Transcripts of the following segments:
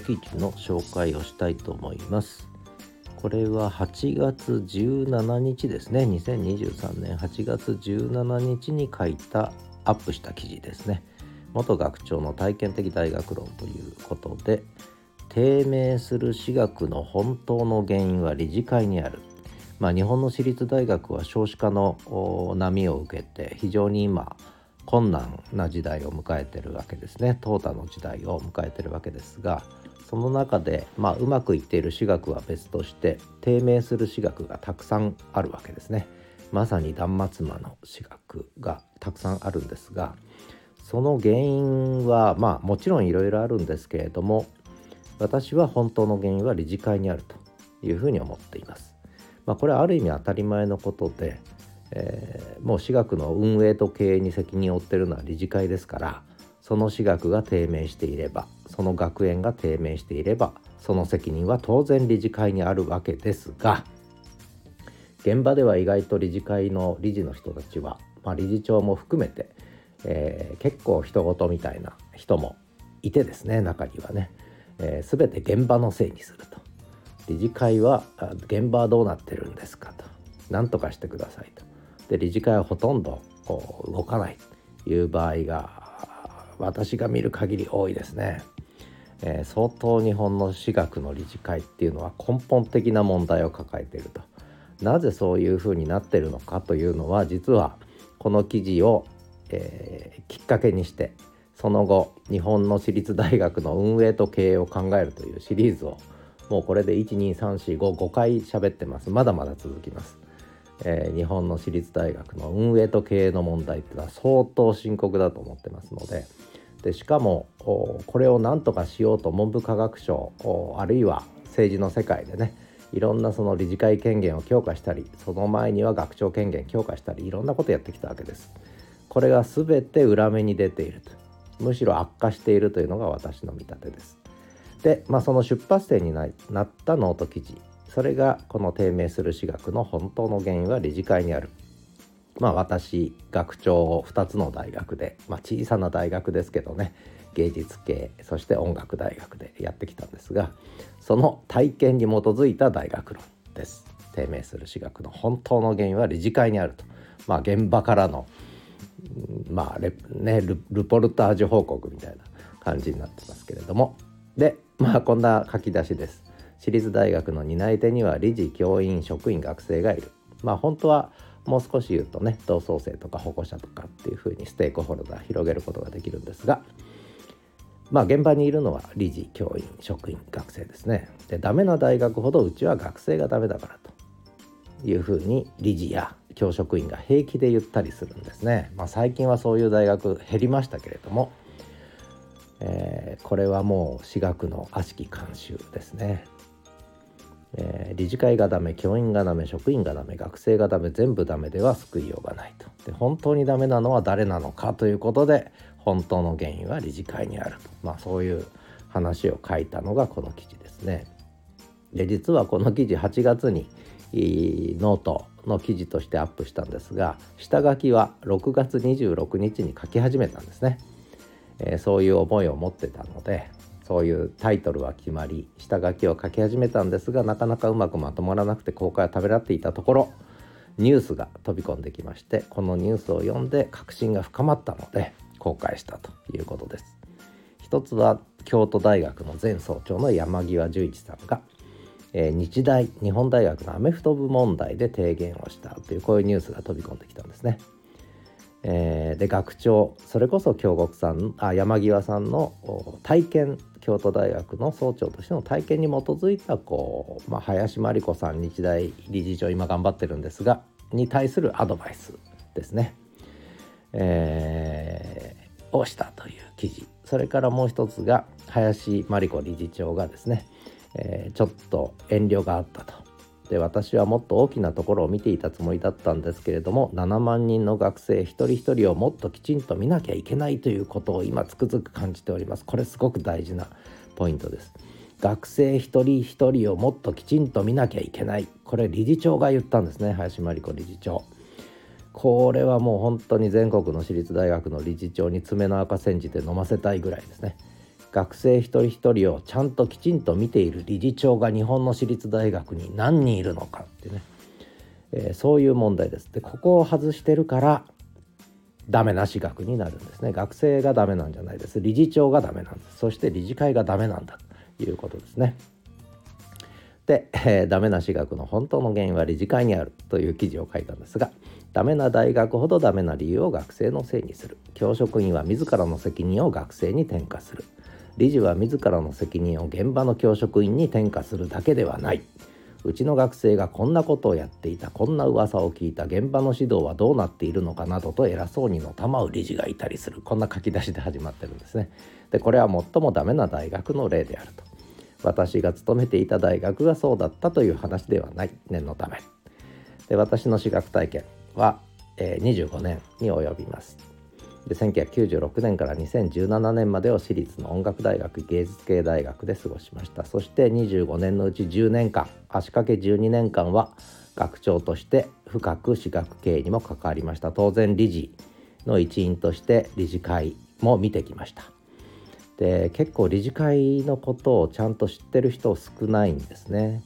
記事の紹介をしたいと思います。これは8月17日ですね。2023年8月17日に書いたアップした記事ですね。元学長の体験的大学論ということで低迷する私学の本当の原因は理事会にある。まあ、日本の私立大学は少子化の波を受けて非常に今困難な時代を迎えてるわけですね。淘汰の時代を迎えてるわけですがその中で、まあ、うまくいっている私学は別として低迷する私学がたくさんあるわけですね。まさに断末魔の私学がたくさんあるんですがその原因はまあもちろんいろいろあるんですけれども私は本当の原因は理事会にあるというふうに思っています。まあ、これはある意味当たり前のことで、えー、もう私学の運営と経営に責任を負ってるのは理事会ですからその私学が低迷していればその学園が低迷していればその責任は当然理事会にあるわけですが現場では意外と理事会の理事の人たちは、まあ、理事長も含めて、えー、結構人事みたいな人もいてですね中にはね、えー、全て現場のせいにすると。理事会は現場はどうなってるんですかと。何とかしてくださいと。で理事会はほとんど動かない。という場合が私が見る限り多いですね、えー、相当日本の私学の理事会っていうのは根本的な問題を抱えていると。なぜそういうふうになってるのかというのは実はこの記事を、えー、きっかけにしてその後日本の私立大学の運営と経営を考えるというシリーズをもうこれで12345回喋ってます。まだまだ続きます、えー、日本の私立大学の運営と経営の問題っていうのは相当深刻だと思ってますのででしかもこれを何とかしようと文部科学省あるいは政治の世界でねいろんなその理事会権限を強化したりその前には学長権限強化したりいろんなことやってきたわけです。これが全て裏目に出ていると。むしろ悪化しているというのが私の見立てです。で、まあ、その出発点になったノート記事。それがこの低迷する私学の本当の原因は理事会にある。まあ私学長を2つの大学で、まあ、小さな大学ですけどね芸術系そして音楽大学でやってきたんですがその体験に基づいた大学論です。低迷する私学の本当の原因は理事会にあると。まあ現場からのまあレ,、ね、ルルポルタージュ報告みたいな感じになってますけれどもでまあこんな書き出しです。私立大学の担い手には理事教員職員学生がいる。まあ本当はもう少し言うとね同窓生とか保護者とかっていうふうにステークホルダー広げることができるんですがまあ現場にいるのは理事教員職員学生ですね。でダメな大学ほどうちは学生がダメだからというふうに理事や教職員が平気で言ったりするんですね。まあ、最近はそういう大学減りましたけれどもえー、これはもう私学の悪しき慣習ですね、えー、理事会がダメ教員がダメ職員がダメ学生がダメ全部ダメでは救いようがないと。で本当にダメなのは誰なのかということで本当の原因は理事会にあると。まあそういう話を書いたのがこの記事ですね。で実はこの記事8月にノートの記事としてアップしたんですが下書きは6月26日に書き始めたんですね。えー、そういう思いを持ってたのでそういうタイトルは決まり下書きを書き始めたんですがなかなかうまくまとまらなくて公開をためらっていたところニュースが飛び込んできましてこのニュースを読んで確信が深まったので公開したということです。一つは京都大学の前総長の山際十一さんが、えー、日大日本大学のアメフト部問題で提言をしたというこういうニュースが飛び込んできたんですね。えー、で学長それこそ京極さんあ山際さんの体験京都大学の総長としての体験に基づいたこう、まあ、林真理子さん日大理事長今頑張ってるんですがに対するアドバイスですね、えー、をしたという記事。それからもう一つが林真理子理事長がですね、えー、ちょっと遠慮があったと。で私はもっと大きなところを見ていたつもりだったんですけれども7万人の学生一人一人をもっときちんと見なきゃいけないということを今つくづく感じております。これすごく大事なポイントです。学生一人一人をもっときちんと見なきゃいけない。これ理事長が言ったんですね。林真理子理事長。これはもう本当に全国の私立大学の理事長に爪の赤煎じて飲ませたいぐらいですね。学生一人一人をちゃんときちんと見ている理事長が日本の私立大学に何人いるのかってね、えー、そういう問題です。でここを外してるからダメな私学になるんですね。学生がダメなんじゃないです。理事長がダメなんです。そして理事会がダメなんだということですね。で、えー、ダメな私学の本当の原因は理事会にあるという記事を書いたんですがダメな大学ほどダメな理由を学生のせいにする。教職員は自らの責任を学生に転嫁する。理事は自らの責任を現場の教職員に転嫁するだけではないうちの学生がこんなことをやっていたこんな噂を聞いた現場の指導はどうなっているのかなどと偉そうにのたまう理事がいたりするこんな書き出しで始まってるんですね。でこれは最もダメな大学の例であると。私が勤めていた大学がそうだったという話ではない念のため。で私の私学体験は、えー、25年に及びます。で1996年から2017年までを私立の音楽大学芸術系大学で過ごしました。そして25年のうち10年間足掛け12年間は学長として深く私学経営にも関わりました。当然理事の一員として理事会も見てきました。で結構理事会のことをちゃんと知ってる人少ないんですね、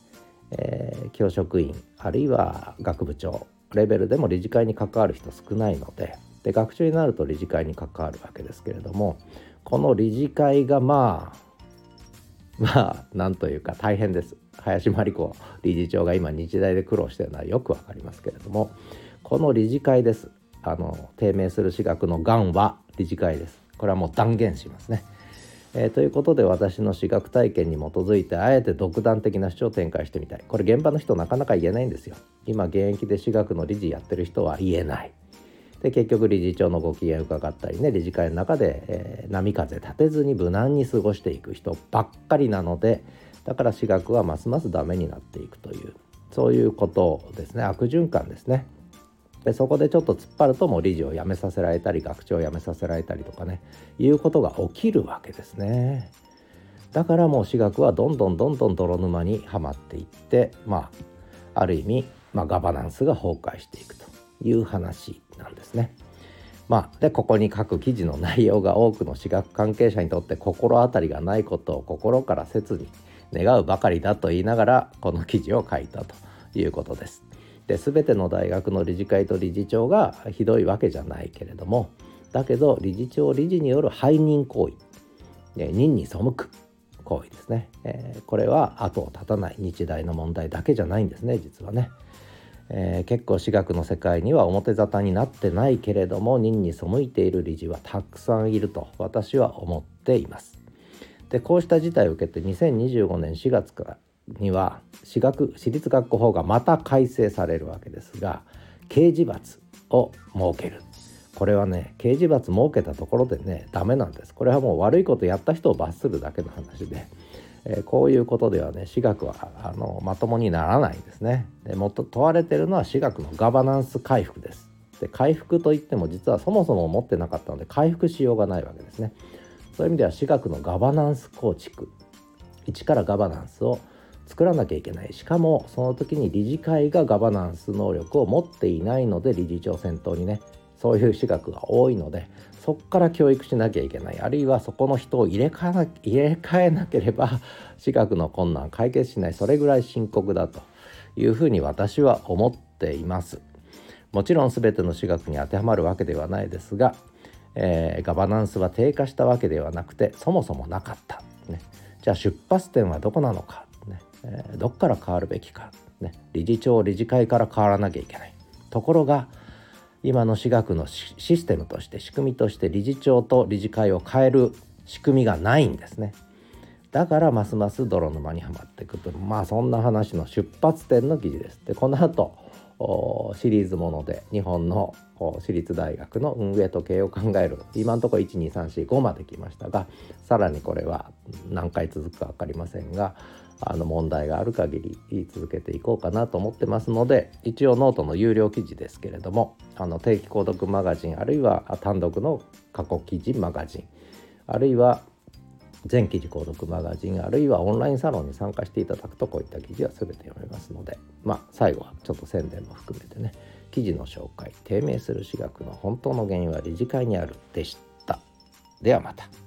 えー、教職員あるいは学部長レベルでも理事会に関わる人少ないのでで学長になると理事会に関わるわけですけれどもこの理事会がまあまあなんというか大変です。林真理子理事長が今日大で苦労してるのはよくわかりますけれどもこの理事会です。あの低迷する私学のがんは理事会です。これはもう断言しますね。えー、ということで私の私学体験に基づいてあえて独断的な主張を展開してみたい。これ現場の人なかなか言えないんですよ。今現役で私学の理事やってる人は言えない。で結局理事長のご機嫌伺ったりね理事会の中で、えー、波風立てずに無難に過ごしていく人ばっかりなのでだから私学はますますダメになっていくというそういうことですね悪循環ですね。でそこでちょっと突っ張るともう理事を辞めさせられたり学長を辞めさせられたりとかねいうことが起きるわけですね。だからもう私学はどんどんどんどん泥沼にはまっていってまあある意味、まあ、ガバナンスが崩壊していくという話なんですね。まあ、でここに書く記事の内容が多くの私学関係者にとって心当たりがないことを心から切に願うばかりだと言いながらこの記事を書いたということです。で全ての大学の理事会と理事長がひどいわけじゃないけれどもだけど理事長理事による背任行為任に背く行為ですね、えー、これは後を絶たない日大の問題だけじゃないんですね実はね。えー、結構私学の世界には表沙汰になってないけれども任に背いている理事はたくさんいると私は思っています。でこうした事態を受けて2025年4月からには私学私立学校法がまた改正されるわけですが刑事罰を設ける。これはね刑事罰設けたところでねダメなんです。これはもう悪いことやった人を罰するだけの話で。え、こういうことではね私学はあのまともにならないんですね。でもっと問われてるのは私学のガバナンス回復です。で回復といっても実はそもそも持ってなかったので回復しようがないわけですね。そういう意味では私学のガバナンス構築。一からガバナンスを作らなきゃいけない。しかもその時に理事会がガバナンス能力を持っていないので理事長先頭にねそういう私学が多いのでそこから教育しなきゃいけない。あるいはそこの人を入れ替えなければ私学の困難解決しない。それぐらい深刻だというふうに私は思っています。もちろん全ての私学に当てはまるわけではないですが、えー、ガバナンスは低下したわけではなくてそもそもなかった、ね、じゃあ出発点はどこなのか、ね。えー、どっから変わるべきか、ね、理事長理事会から変わらなきゃいけない。ところが今の私学のシステムとして仕組みとして理事長と理事会を変える仕組みがないんですね。だからますます泥沼にはまっていくとまあそんな話の出発点の記事です。でこの後シリーズもので日本の私立大学の運営と経営を考える。今のところ12345まで来ましたがさらにこれは何回続くか分かりませんがあの問題がある限り続けていこうかなと思ってますので一応ノートの有料記事ですけれどもあの定期購読マガジンあるいは単独の過去記事マガジンあるいは全記事購読マガジンあるいはオンラインサロンに参加していただくとこういった記事は全て読めますのでまあ最後はちょっと宣伝も含めてね記事の紹介低迷する私学の本当の原因は理事会にあるでしたではまた。